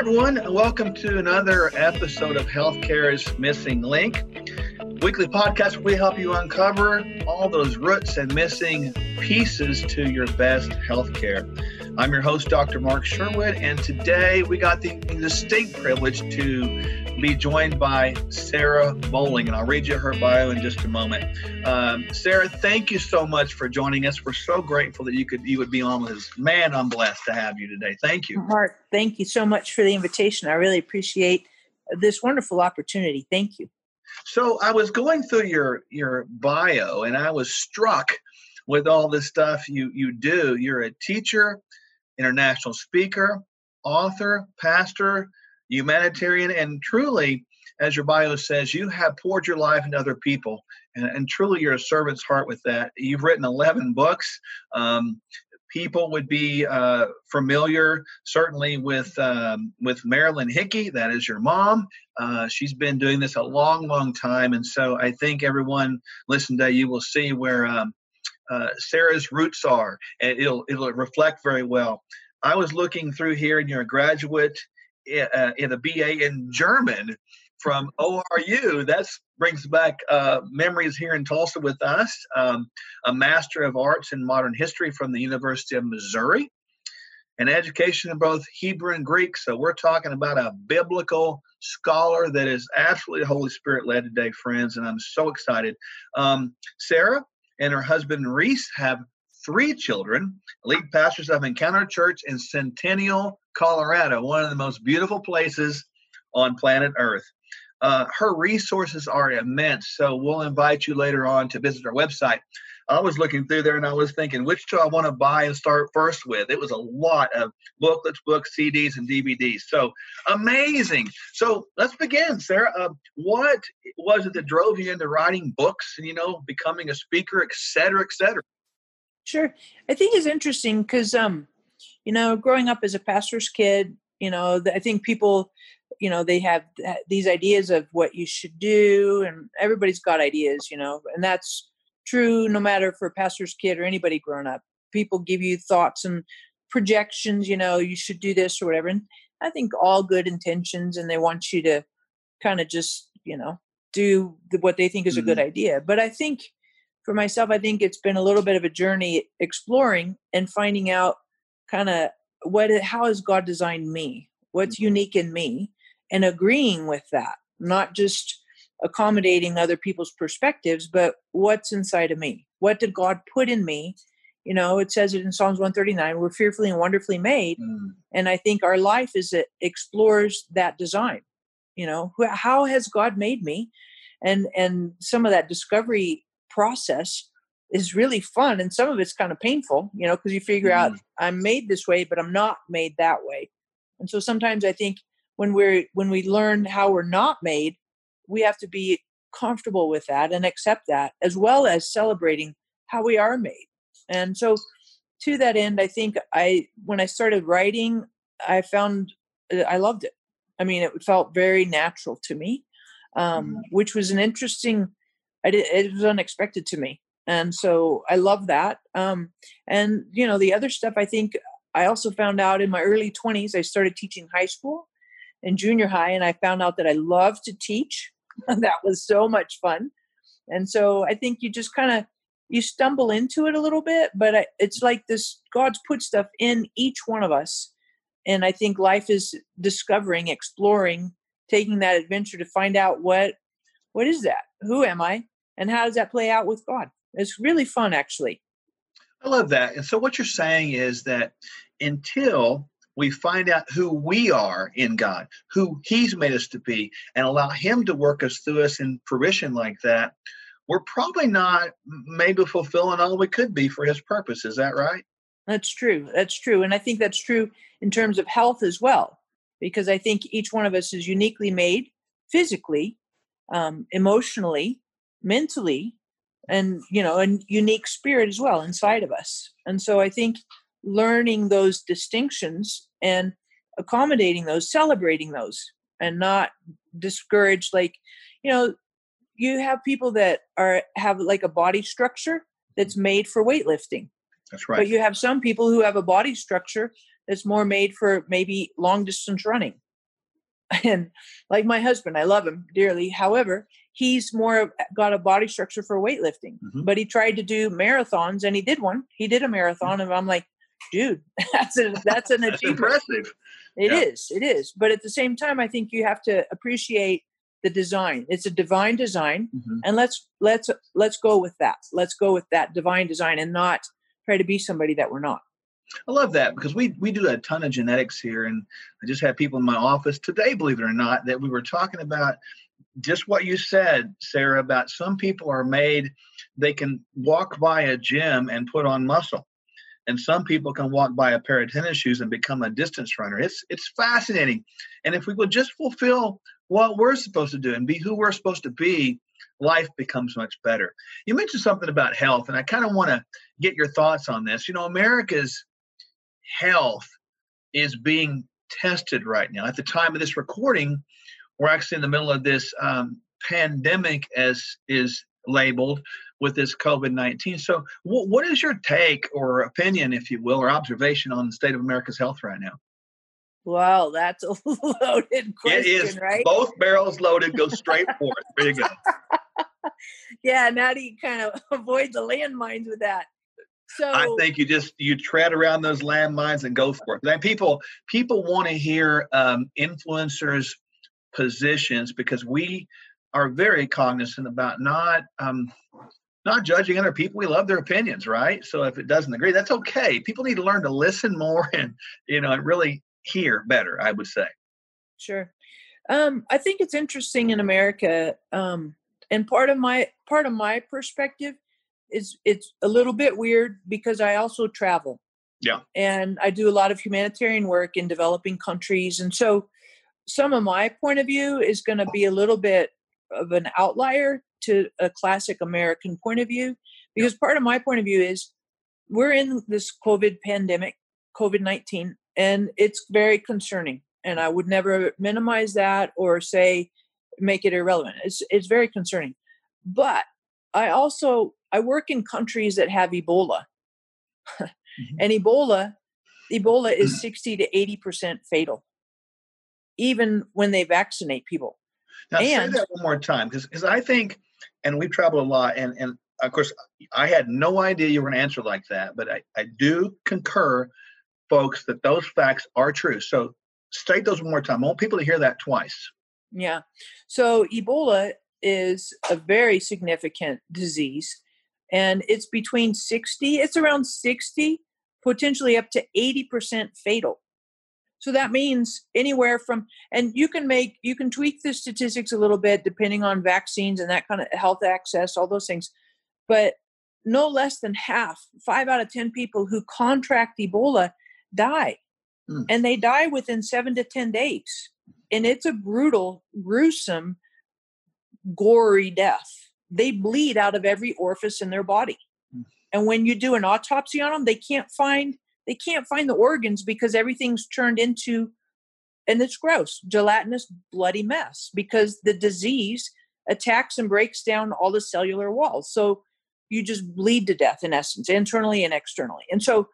everyone, welcome to another episode of Healthcare's Missing Link, weekly podcast where we help you uncover all those roots and missing pieces to your best healthcare. I'm your host, Dr. Mark Sherwood, and today we got the distinct privilege to be joined by Sarah Bowling, and I'll read you her bio in just a moment. Um, Sarah, thank you so much for joining us. We're so grateful that you could you would be on with us. Man, I'm blessed to have you today. Thank you, Mark. Thank you so much for the invitation. I really appreciate this wonderful opportunity. Thank you. So I was going through your your bio, and I was struck with all the stuff you you do. You're a teacher, international speaker, author, pastor, humanitarian, and truly, as your bio says, you have poured your life into other people. And, and truly, you're a servant's heart with that. You've written 11 books. Um, people would be uh, familiar certainly with um, with Marilyn Hickey. That is your mom. Uh, she's been doing this a long, long time, and so I think everyone listen to you will see where um, uh, Sarah's roots are, and it'll it'll reflect very well. I was looking through here, and you're a graduate in a BA in German from ORU. That brings back uh, memories here in Tulsa with us. Um, a Master of Arts in Modern History from the University of Missouri, an education in both Hebrew and Greek. So we're talking about a biblical scholar that is absolutely Holy Spirit led today, friends, and I'm so excited. Um, Sarah and her husband Reese have three children, lead pastors of Encounter Church in Centennial, Colorado, one of the most beautiful places on planet Earth. Uh, her resources are immense, so we'll invite you later on to visit our website. I was looking through there and I was thinking, which do I want to buy and start first with? It was a lot of booklets, books, CDs, and DVDs. So amazing. So let's begin, Sarah. Uh, what was it that drove you into writing books and, you know, becoming a speaker, et cetera, et cetera? Sure. I think it's interesting because, um, you know, growing up as a pastor's kid, you know, I think people, you know, they have these ideas of what you should do, and everybody's got ideas, you know, and that's true no matter for a pastor's kid or anybody growing up. People give you thoughts and projections, you know, you should do this or whatever. And I think all good intentions, and they want you to kind of just, you know, do what they think is a mm-hmm. good idea. But I think for myself, I think it's been a little bit of a journey exploring and finding out kind of what how has God designed me? What's mm-hmm. unique in me? And agreeing with that, not just accommodating other people's perspectives, but what's inside of me? What did God put in me? You know, it says it in Psalms 139, we're fearfully and wonderfully made. Mm. And I think our life is it explores that design. You know, how has God made me? And and some of that discovery process is really fun and some of it's kind of painful you know because you figure mm-hmm. out i'm made this way but i'm not made that way and so sometimes i think when we're when we learn how we're not made we have to be comfortable with that and accept that as well as celebrating how we are made and so to that end i think i when i started writing i found uh, i loved it i mean it felt very natural to me um, mm-hmm. which was an interesting I did, it was unexpected to me and so i love that um, and you know the other stuff i think i also found out in my early 20s i started teaching high school and junior high and i found out that i love to teach. That was so much fun. And so i think you just kind of you stumble into it a little bit but it's like this god's put stuff in each one of us and i think life is discovering exploring taking that adventure to find out what what is that? Who am i? And how does that play out with god it's really fun actually. I love that and so what you're saying is that until we find out who we are in god who he's made us to be and allow him to work us through us in fruition like that we're probably not maybe fulfilling all we could be for his purpose is that right? That's true that's true and i think that's true in terms of health as well because i think each one of us is uniquely made physically um, emotionally mentally and you know a unique spirit as well inside of us. And so i think learning those distinctions and accommodating those celebrating those and not discourage like you know you have people that are have like a body structure that's made for weightlifting. That's right. But you have some people who have a body structure that's more made for maybe long distance running and like my husband i love him dearly however he's more got a body structure for weightlifting mm-hmm. but he tried to do marathons and he did one he did a marathon mm-hmm. and i'm like dude that's a that's an that's impressive It yeah. is, it is but at the same time i think you have to appreciate the design it's a divine design mm-hmm. and let's let's let's go with that let's go with that divine design and not try to be somebody that we're not I love that because we we do a ton of genetics here, and I just had people in my office today, believe it or not, that we were talking about just what you said, Sarah, about some people are made they can walk by a gym and put on muscle, and some people can walk by a pair of tennis shoes and become a distance runner. It's it's fascinating, and if we would just fulfill what we're supposed to do and be who we're supposed to be, life becomes much better. You mentioned something about health, and I kind of want to get your thoughts on this. You know, America's health is being tested right now. At the time of this recording, we're actually in the middle of this um, pandemic, as is labeled with this COVID 19. So, w- what is your take or opinion, if you will, or observation on the state of America's health right now? Wow, that's a loaded question, it is right? Both barrels loaded, go straight for it. There you go. yeah, now do you kind of avoid the landmines with that? So I think you just you tread around those landmines and go for it. And people people want to hear um, influencers' positions because we are very cognizant about not um, not judging other people. We love their opinions, right? So if it doesn't agree, that's okay. People need to learn to listen more and you know and really hear better. I would say. Sure. Um, I think it's interesting in America, um, and part of my part of my perspective is it's a little bit weird because I also travel. Yeah. And I do a lot of humanitarian work in developing countries. And so some of my point of view is going to be a little bit of an outlier to a classic American point of view because part of my point of view is we're in this COVID pandemic, COVID 19, and it's very concerning. And I would never minimize that or say make it irrelevant. It's, it's very concerning. But I also I work in countries that have Ebola. mm-hmm. And Ebola, Ebola is mm. 60 to 80% fatal, even when they vaccinate people. Now and, say that one more time, because I think, and we've traveled a lot, and, and of course, I had no idea you were going to answer like that, but I, I do concur, folks, that those facts are true. So state those one more time. I want people to hear that twice. Yeah. So Ebola is a very significant disease and it's between 60 it's around 60 potentially up to 80% fatal so that means anywhere from and you can make you can tweak the statistics a little bit depending on vaccines and that kind of health access all those things but no less than half 5 out of 10 people who contract ebola die mm. and they die within 7 to 10 days and it's a brutal gruesome gory death they bleed out of every orifice in their body. Mm. And when you do an autopsy on them, they can't find they can't find the organs because everything's turned into and it's gross, gelatinous, bloody mess because the disease attacks and breaks down all the cellular walls. So you just bleed to death in essence, internally and externally. And so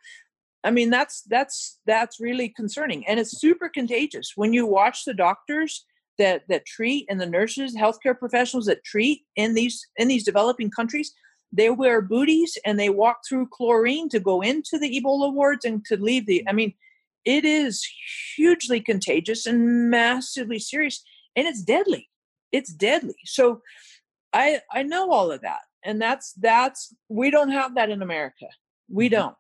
I mean that's that's that's really concerning and it's super contagious. When you watch the doctors that that treat and the nurses healthcare professionals that treat in these in these developing countries they wear booties and they walk through chlorine to go into the ebola wards and to leave the i mean it is hugely contagious and massively serious and it's deadly. It's deadly. So i i know all of that and that's that's we don't have that in america. We mm-hmm. don't.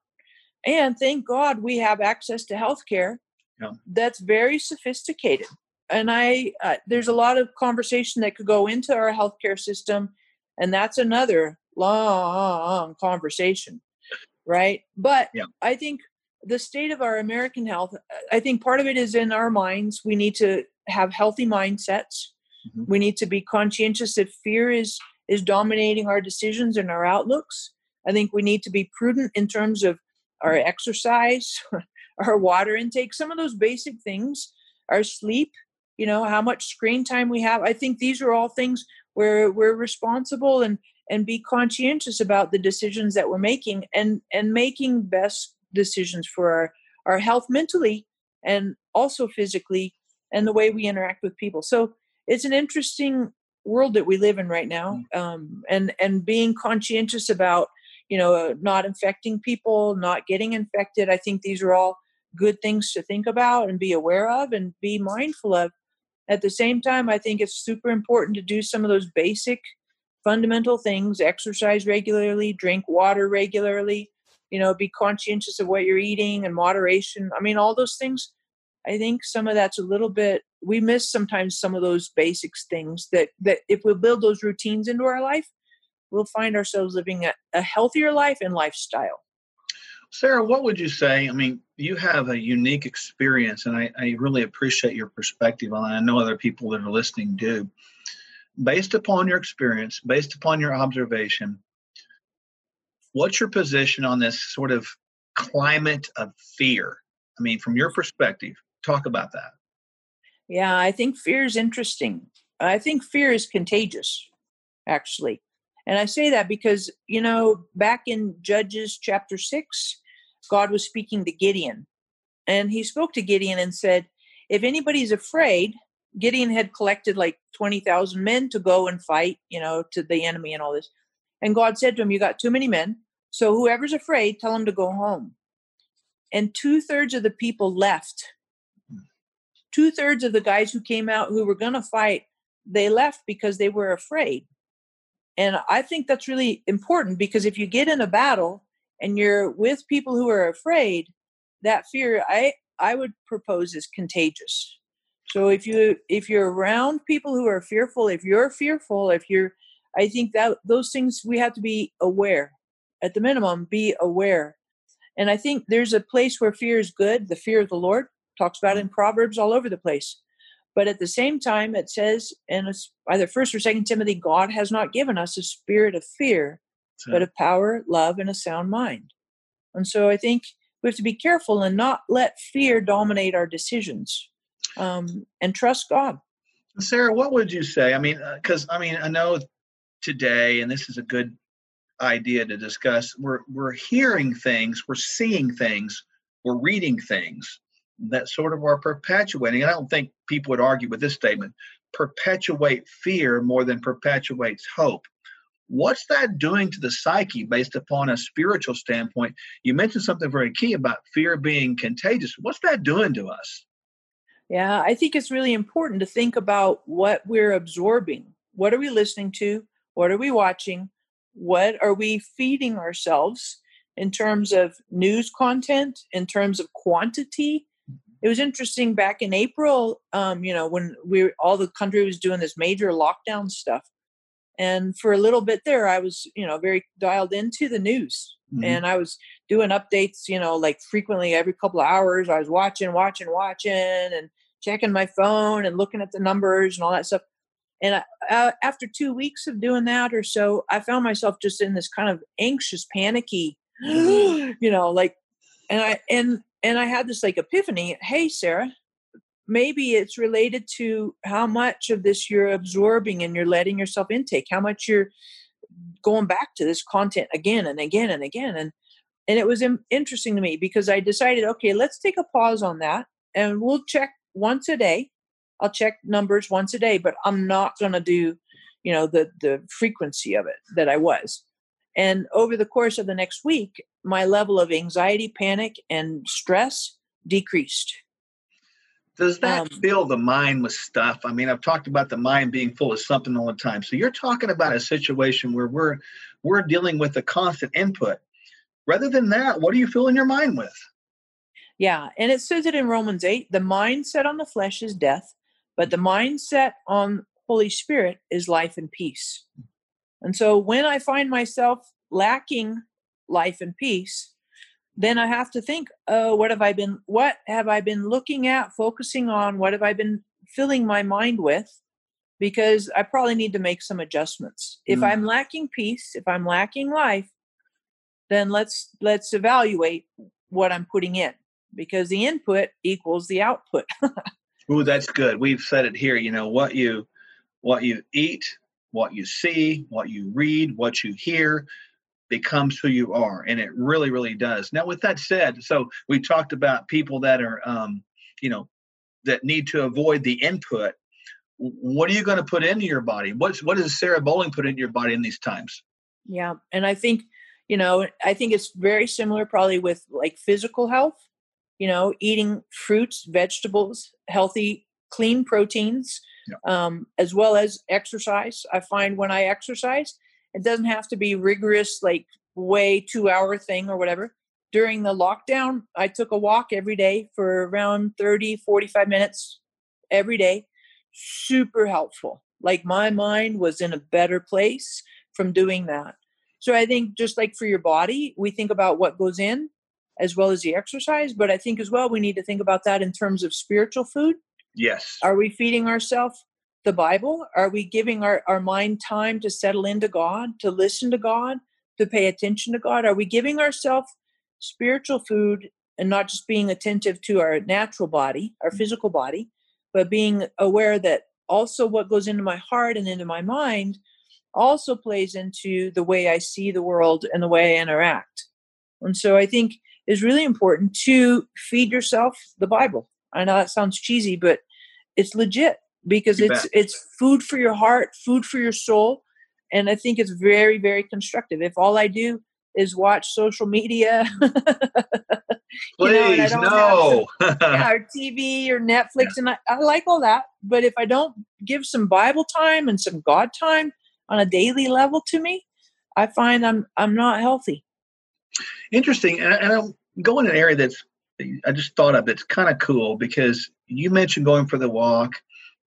And thank god we have access to healthcare yeah. that's very sophisticated and I uh, there's a lot of conversation that could go into our healthcare system, and that's another long conversation, right? But yeah. I think the state of our American health, I think part of it is in our minds. We need to have healthy mindsets. Mm-hmm. We need to be conscientious if fear is is dominating our decisions and our outlooks. I think we need to be prudent in terms of our exercise, our water intake, some of those basic things, our sleep, you know how much screen time we have i think these are all things where we're responsible and and be conscientious about the decisions that we're making and and making best decisions for our our health mentally and also physically and the way we interact with people. So it's an interesting world that we live in right now, mm. um, and and being conscientious about you know not infecting people, not getting infected. I think these are all good things to think about and be aware of and be mindful of. At the same time, I think it's super important to do some of those basic fundamental things exercise regularly, drink water regularly, you know, be conscientious of what you're eating and moderation. I mean, all those things. I think some of that's a little bit we miss sometimes some of those basics things that that if we build those routines into our life, we'll find ourselves living a, a healthier life and lifestyle. Sarah, what would you say? I mean, you have a unique experience, and I, I really appreciate your perspective on it. I know other people that are listening do. Based upon your experience, based upon your observation, what's your position on this sort of climate of fear? I mean, from your perspective, talk about that. Yeah, I think fear is interesting. I think fear is contagious, actually. And I say that because, you know, back in Judges chapter 6, God was speaking to Gideon. And he spoke to Gideon and said, If anybody's afraid, Gideon had collected like 20,000 men to go and fight, you know, to the enemy and all this. And God said to him, You got too many men. So whoever's afraid, tell him to go home. And two thirds of the people left. Two thirds of the guys who came out who were going to fight, they left because they were afraid. And I think that's really important because if you get in a battle and you're with people who are afraid, that fear I I would propose is contagious. So if you if you're around people who are fearful, if you're fearful, if you're I think that those things we have to be aware. At the minimum, be aware. And I think there's a place where fear is good, the fear of the Lord talks about in mm-hmm. Proverbs all over the place. But at the same time, it says in either First or Second Timothy, God has not given us a spirit of fear, but of power, love, and a sound mind. And so I think we have to be careful and not let fear dominate our decisions, um, and trust God. Sarah, what would you say? I mean, because uh, I mean, I know today, and this is a good idea to discuss. We're we're hearing things, we're seeing things, we're reading things that sort of are perpetuating. And I don't think people would argue with this statement perpetuate fear more than perpetuates hope. What's that doing to the psyche based upon a spiritual standpoint? You mentioned something very key about fear being contagious. What's that doing to us? Yeah, I think it's really important to think about what we're absorbing. What are we listening to? What are we watching? What are we feeding ourselves in terms of news content, in terms of quantity, it was interesting back in April, um, you know, when we all the country was doing this major lockdown stuff. And for a little bit there, I was, you know, very dialed into the news. Mm-hmm. And I was doing updates, you know, like frequently every couple of hours. I was watching, watching, watching, and checking my phone and looking at the numbers and all that stuff. And I, uh, after two weeks of doing that or so, I found myself just in this kind of anxious, panicky, mm-hmm. you know, like, and I and and I had this like epiphany hey, Sarah, maybe it's related to how much of this you're absorbing and you're letting yourself intake, how much you're going back to this content again and again and again. And and it was interesting to me because I decided, okay, let's take a pause on that and we'll check once a day. I'll check numbers once a day, but I'm not going to do, you know, the the frequency of it that I was. And over the course of the next week, my level of anxiety, panic, and stress decreased. Does that um, fill the mind with stuff? I mean, I've talked about the mind being full of something all the time. So you're talking about a situation where we're we're dealing with a constant input. Rather than that, what are you filling your mind with? Yeah, and it says it in Romans 8, the mindset on the flesh is death, but the mindset on Holy Spirit is life and peace. And so when I find myself lacking life and peace, then I have to think, oh, what have I been what have I been looking at, focusing on, what have I been filling my mind with? Because I probably need to make some adjustments. Mm. If I'm lacking peace, if I'm lacking life, then let's let's evaluate what I'm putting in because the input equals the output. Ooh, that's good. We've said it here, you know, what you what you eat what you see, what you read, what you hear becomes who you are. And it really, really does. Now, with that said, so we talked about people that are, um, you know, that need to avoid the input, what are you going to put into your body? What's what does Sarah Bowling put into your body in these times? Yeah, and I think you know I think it's very similar probably with like physical health. You know, eating fruits, vegetables, healthy, clean proteins, yeah. um, as well as exercise. I find when I exercise, it doesn't have to be rigorous like way two hour thing or whatever. During the lockdown i took a walk every day for around 30 45 minutes every day. Super helpful. Like my mind was in a better place from doing that. So i think just like for your body we think about what goes in as well as the exercise but i think as well we need to think about that in terms of spiritual food yes are we feeding ourselves the bible are we giving our, our mind time to settle into god to listen to god to pay attention to God? Are we giving ourselves spiritual food and not just being attentive to our natural body, our mm. physical body, but being aware that also what goes into my heart and into my mind also plays into the way I see the world and the way I interact. And so I think it's really important to feed yourself the Bible. I know that sounds cheesy, but it's legit because you it's bet. it's food for your heart, food for your soul, and I think it's very, very constructive. If all I do is watch social media, please you know, no, some, yeah, or TV or Netflix, yeah. and I, I like all that. But if I don't give some Bible time and some God time on a daily level to me, I find I'm I'm not healthy. Interesting, and, and I'm going in an area that's I just thought of. It's kind of cool because you mentioned going for the walk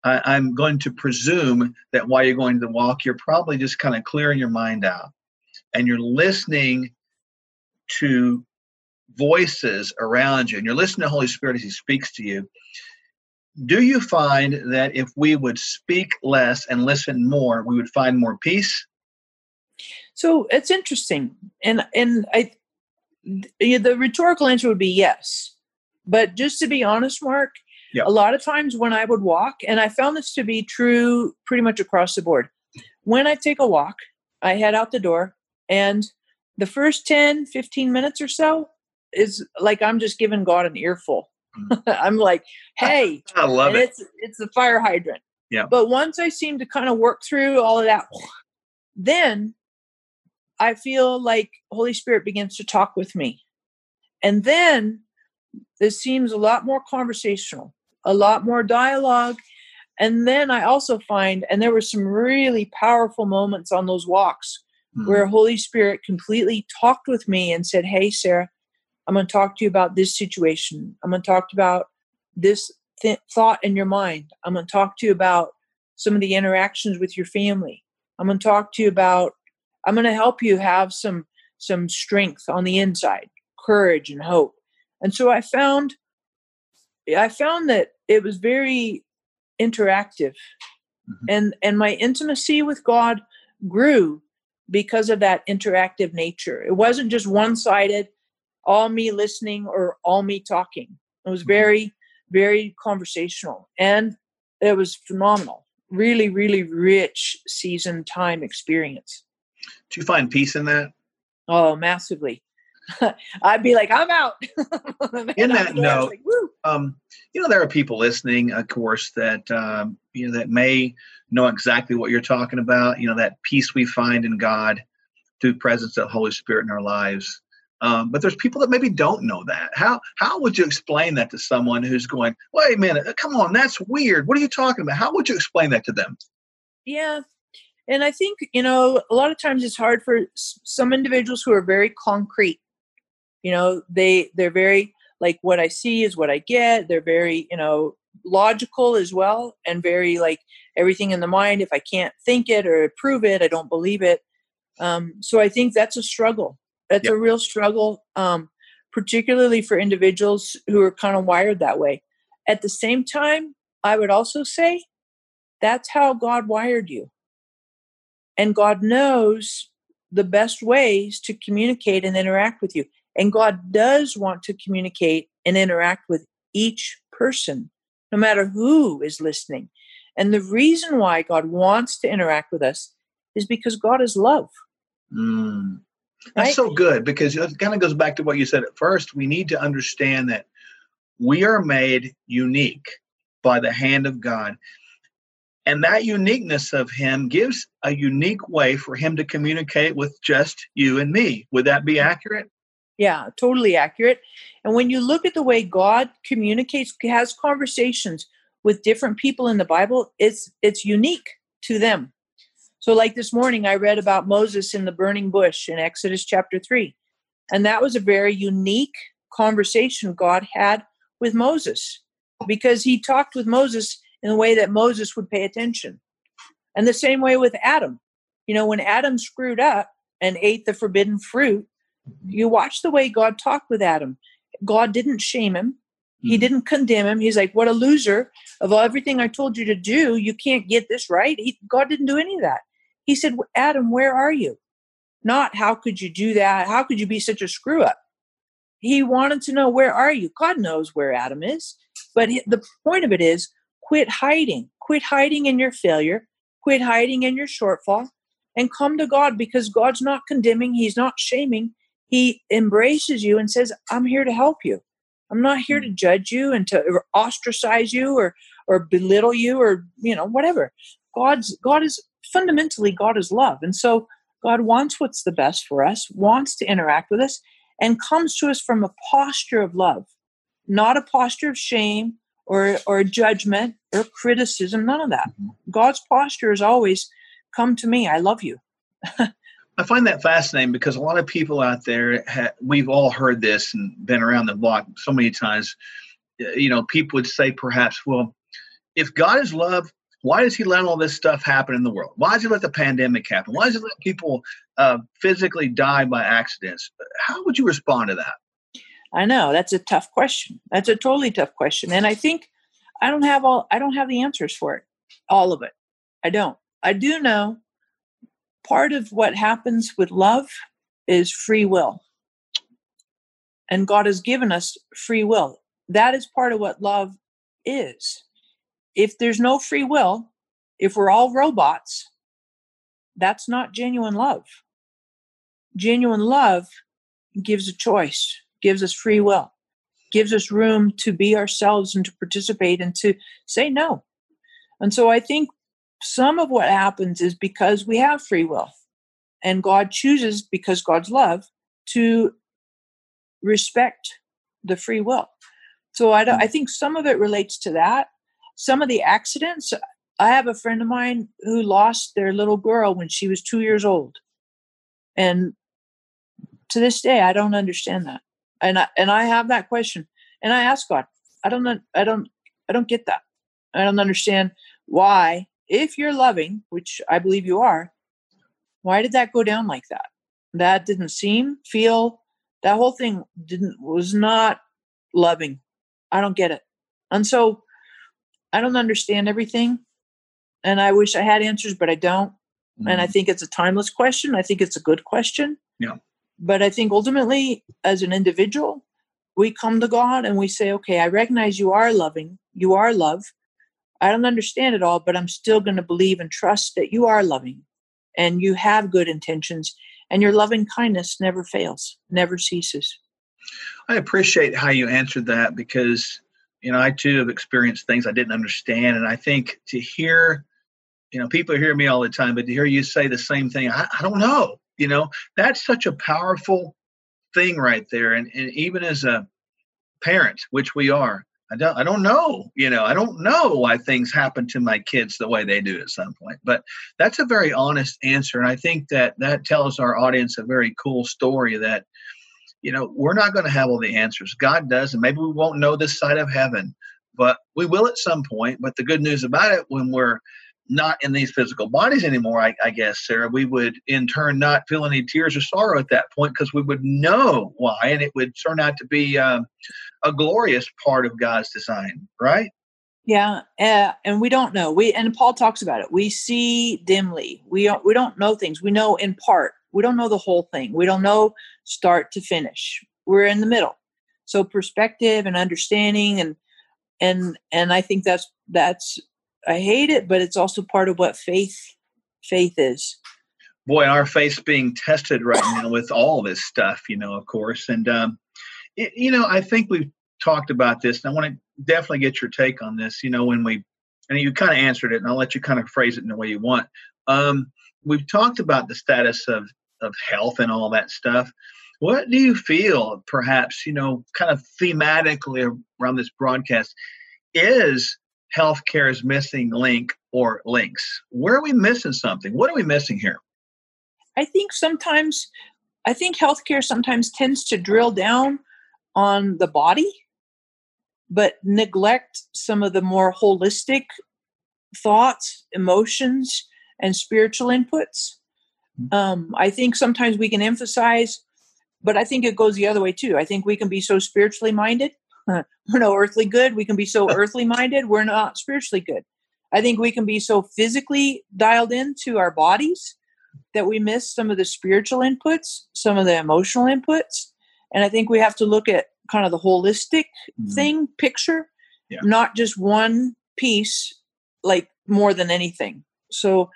I, am going to presume that while you're going to walk, you're probably just kind of clearing your mind out and you're listening to voices around you and you're listening to Holy Spirit as He speaks to you. Do you find that if we would speak less and listen more, we would find more peace? So it's interesting, and and I, the rhetorical answer would be yes. But just to be honest, Mark, a lot of times when I would walk, and I found this to be true pretty much across the board. When I take a walk, I head out the door, and the first 10, 15 minutes or so is like I'm just giving God an earful. Mm. I'm like, hey, I love it. It's it's the fire hydrant. Yeah. But once I seem to kind of work through all of that, then I feel like Holy Spirit begins to talk with me. And then this seems a lot more conversational a lot more dialogue. And then I also find, and there were some really powerful moments on those walks mm-hmm. where Holy Spirit completely talked with me and said, Hey, Sarah, I'm going to talk to you about this situation. I'm going to talk about this th- thought in your mind. I'm going to talk to you about some of the interactions with your family. I'm going to talk to you about, I'm going to help you have some some strength on the inside, courage and hope. And so I found I found that it was very interactive, mm-hmm. and and my intimacy with God grew because of that interactive nature. It wasn't just one sided, all me listening or all me talking. It was mm-hmm. very very conversational, and it was phenomenal. Really, really rich season time experience. Do you find peace in that? Oh, massively. I'd be like, I'm out. in that note, like, um, you know, there are people listening, of course, that um, you know that may know exactly what you're talking about. You know, that peace we find in God through presence of the Holy Spirit in our lives. Um, but there's people that maybe don't know that. How how would you explain that to someone who's going, wait a minute, come on, that's weird. What are you talking about? How would you explain that to them? Yeah, and I think you know a lot of times it's hard for some individuals who are very concrete you know they they're very like what i see is what i get they're very you know logical as well and very like everything in the mind if i can't think it or prove it i don't believe it. Um, so i think that's a struggle. That's yep. a real struggle um, particularly for individuals who are kind of wired that way. At the same time i would also say that's how god wired you. And god knows the best ways to communicate and interact with you and God does want to communicate and interact with each person, no matter who is listening. And the reason why God wants to interact with us is because God is love. Mm. That's right? so good because it kind of goes back to what you said at first. We need to understand that we are made unique by the hand of God. And that uniqueness of him gives a unique way for him to communicate with just you and me. Would that be accurate? Yeah, totally accurate. And when you look at the way God communicates, has conversations with different people in the Bible, it's it's unique to them. So like this morning I read about Moses in the burning bush in Exodus chapter 3. And that was a very unique conversation God had with Moses because he talked with Moses in a way that Moses would pay attention. And the same way with Adam. You know, when Adam screwed up and ate the forbidden fruit, you watch the way God talked with Adam. God didn't shame him. He mm-hmm. didn't condemn him. He's like, "What a loser! Of everything I told you to do, you can't get this right." He, God didn't do any of that. He said, "Adam, where are you?" Not how could you do that? How could you be such a screw up? He wanted to know where are you. God knows where Adam is, but the point of it is, quit hiding. Quit hiding in your failure. Quit hiding in your shortfall, and come to God because God's not condemning. He's not shaming he embraces you and says, I'm here to help you. I'm not here to mm. judge you and to ostracize you or or belittle you or you know whatever. God's God is fundamentally God is love. And so God wants what's the best for us, wants to interact with us and comes to us from a posture of love, not a posture of shame or or judgment or criticism, none of that. Mm-hmm. God's posture is always come to me, I love you. I find that fascinating because a lot of people out there, ha- we've all heard this and been around the block so many times. You know, people would say perhaps, well, if God is love, why does he let all this stuff happen in the world? Why does he let the pandemic happen? Why does he let people uh, physically die by accidents? How would you respond to that? I know that's a tough question. That's a totally tough question, and I think I don't have all. I don't have the answers for it, all of it. I don't. I do know part of what happens with love is free will. And God has given us free will. That is part of what love is. If there's no free will, if we're all robots, that's not genuine love. Genuine love gives a choice, gives us free will, gives us room to be ourselves and to participate and to say no. And so I think some of what happens is because we have free will and God chooses, because God's love, to respect the free will. So I, I mm. think some of it relates to that. Some of the accidents, I have a friend of mine who lost their little girl when she was two years old. And to this day, I don't understand that. And I, and I have that question. And I ask God, I don't, I don't, I don't get that. I don't understand why if you're loving, which I believe you are, why did that go down like that? That didn't seem, feel, that whole thing didn't, was not loving. I don't get it. And so I don't understand everything. And I wish I had answers, but I don't. Mm-hmm. And I mm-hmm. think it's a timeless question. I think it's a good question. Yeah. But I think ultimately, as an individual, we come to God and we say, okay, I recognize you are loving, you are love. I don't understand it all, but I'm still going to believe and trust that you are loving and you have good intentions and your loving kindness never fails, never ceases. I appreciate how you answered that because, you know, I too have experienced things I didn't understand. And I think to hear, you know, people hear me all the time, but to hear you say the same thing, I, I don't know, you know, that's such a powerful thing right there. And, and even as a parent, which we are, I don't I don't know, you know, I don't know why things happen to my kids the way they do at some point. But that's a very honest answer and I think that that tells our audience a very cool story that you know, we're not going to have all the answers. God does and maybe we won't know this side of heaven, but we will at some point. But the good news about it when we're not in these physical bodies anymore, I, I, guess, Sarah, we would in turn not feel any tears or sorrow at that point because we would know why, and it would turn out to be um, a glorious part of God's design, right? Yeah, uh, and we don't know. We and Paul talks about it. We see dimly. We don't. We don't know things. We know in part. We don't know the whole thing. We don't know start to finish. We're in the middle. So perspective and understanding and and and I think that's that's I hate it, but it's also part of what faith faith is. Boy, our faith's being tested right now with all this stuff, you know, of course. And um, it, you know, I think we've talked about this, and I want to definitely get your take on this. You know, when we, and you kind of answered it, and I'll let you kind of phrase it in the way you want. Um, we've talked about the status of of health and all that stuff. What do you feel, perhaps, you know, kind of thematically around this broadcast, is healthcare's missing link or links? Where are we missing something? What are we missing here? I think sometimes, I think healthcare sometimes tends to drill down on the body, but neglect some of the more holistic thoughts, emotions, and spiritual inputs. Mm-hmm. Um, I think sometimes we can emphasize, but I think it goes the other way too. I think we can be so spiritually minded. we're no earthly good. We can be so earthly minded. We're not spiritually good. I think we can be so physically dialed into our bodies that we miss some of the spiritual inputs, some of the emotional inputs. And I think we have to look at kind of the holistic mm-hmm. thing, picture, yeah. not just one piece, like more than anything. So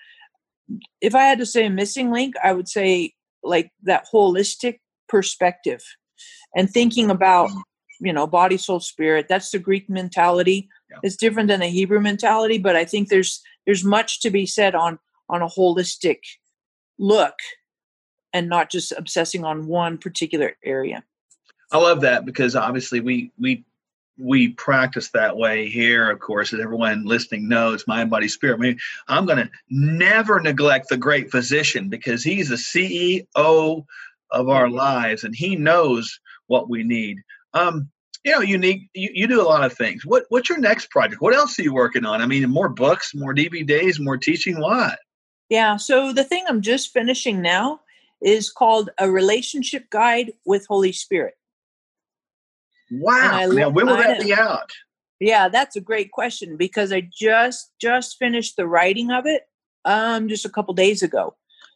if I had to say a missing link, I would say like that holistic perspective and thinking about, you know, body, soul, spirit. That's the Greek mentality. Yeah. It's different than the Hebrew mentality, but I think there's there's much to be said on on a holistic look and not just obsessing on one particular area. I love that because obviously we we we practice that way here, of course, as everyone listening knows, mind, body, spirit. I mean, I'm going to never neglect the great physician because he's the CEO of our lives and he knows what we need. Um, you know, unique. You, you do a lot of things. What what's your next project? What else are you working on? I mean, more books, more DVDs, more teaching. What? Yeah. So the thing I'm just finishing now is called a relationship guide with Holy Spirit. Wow. Now, when will that be out? Yeah, that's a great question because I just just finished the writing of it um just a couple days ago.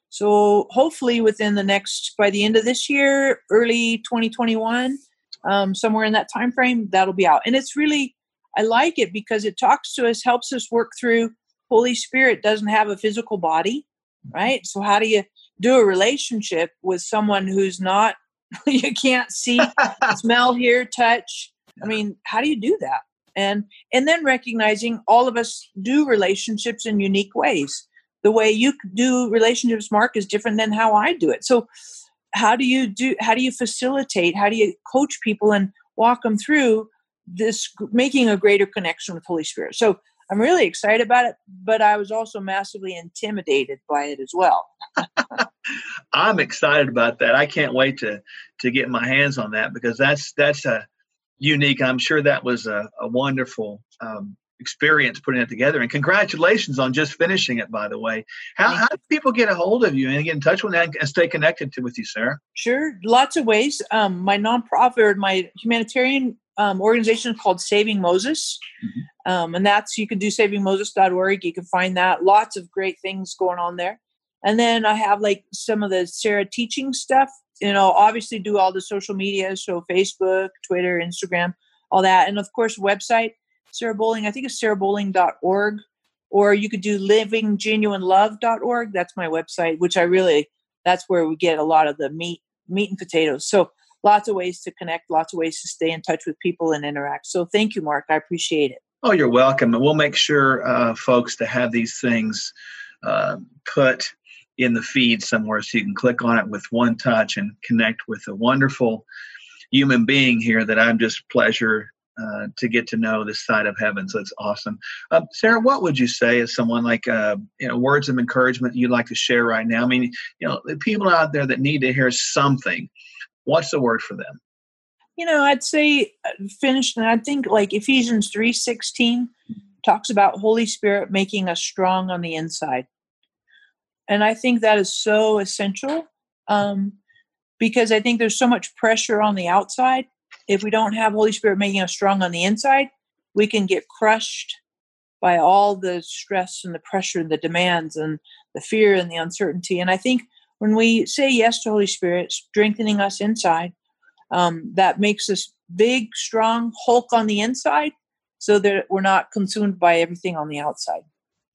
So hopefully within the next by the end of this year, early 2021, um, somewhere in that time frame, that'll be out. And it's really I like it because it talks to us, helps us work through Holy Spirit doesn't have a physical body, right? So how do you do a relationship with someone who's not you can't see, smell, hear, touch. I mean, how do you do that? And and then recognizing all of us do relationships in unique ways. The way you do relationships, Mark, is different than how I do it. So, how do you do? How do you facilitate? How do you coach people and walk them through this, making a greater connection with Holy Spirit? So, I'm really excited about it, but I was also massively intimidated by it as well. I'm excited about that. I can't wait to to get my hands on that because that's that's a unique. I'm sure that was a, a wonderful um, experience putting it together. And congratulations on just finishing it, by the way. How, how do people get a hold of you and get in touch with you and stay connected to with you, Sarah? Sure, lots of ways. Um, my nonprofit or my humanitarian um, organization called Saving Moses. Mm-hmm. Um, and that's, you can do savingmoses.org. You can find that. Lots of great things going on there. And then I have like some of the Sarah teaching stuff. You know, obviously do all the social media, so Facebook, Twitter, Instagram, all that. And of course, website, Sarah Bowling. I think it's sarahbowling.org. Or you could do livinggenuinelove.org. That's my website, which I really, that's where we get a lot of the meat, meat and potatoes. So lots of ways to connect, lots of ways to stay in touch with people and interact. So thank you, Mark. I appreciate it. Oh, you're welcome. And we'll make sure, uh, folks, to have these things uh, put in the feed somewhere so you can click on it with one touch and connect with a wonderful human being here that I'm just pleasure uh, to get to know this side of heaven. So it's awesome. Uh, Sarah, what would you say as someone like, uh, you know, words of encouragement you'd like to share right now? I mean, you know, the people out there that need to hear something what's the word for them? You know, I'd say uh, finished, and I think like Ephesians three sixteen talks about Holy Spirit making us strong on the inside, and I think that is so essential um, because I think there's so much pressure on the outside. If we don't have Holy Spirit making us strong on the inside, we can get crushed by all the stress and the pressure and the demands and the fear and the uncertainty. And I think when we say yes to Holy Spirit, strengthening us inside, um, that makes us big, strong Hulk on the inside so that we're not consumed by everything on the outside.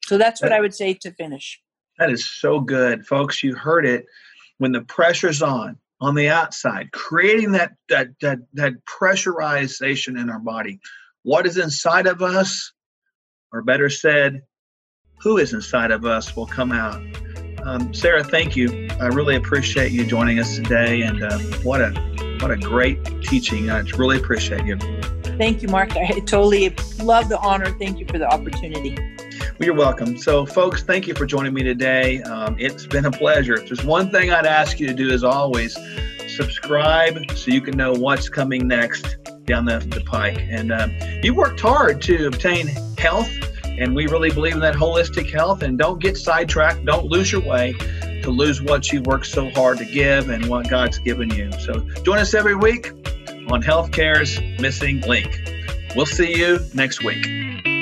So that's what I would say to finish. That is so good. Folks, you heard it. When the pressure's on, on the outside, creating that that that, that pressurization in our body. What is inside of us, or better said, who is inside of us will come out. Um, Sarah, thank you. I really appreciate you joining us today, and uh, what a what a great teaching. I really appreciate you. Thank you, Mark. I totally love the honor. Thank you for the opportunity. Well, you're welcome. So, folks, thank you for joining me today. Um, it's been a pleasure. If there's one thing I'd ask you to do, as always, subscribe so you can know what's coming next down the, the pike. And uh, you worked hard to obtain health, and we really believe in that holistic health. And don't get sidetracked, don't lose your way to lose what you worked so hard to give and what God's given you. So, join us every week on Healthcare's Missing Link. We'll see you next week.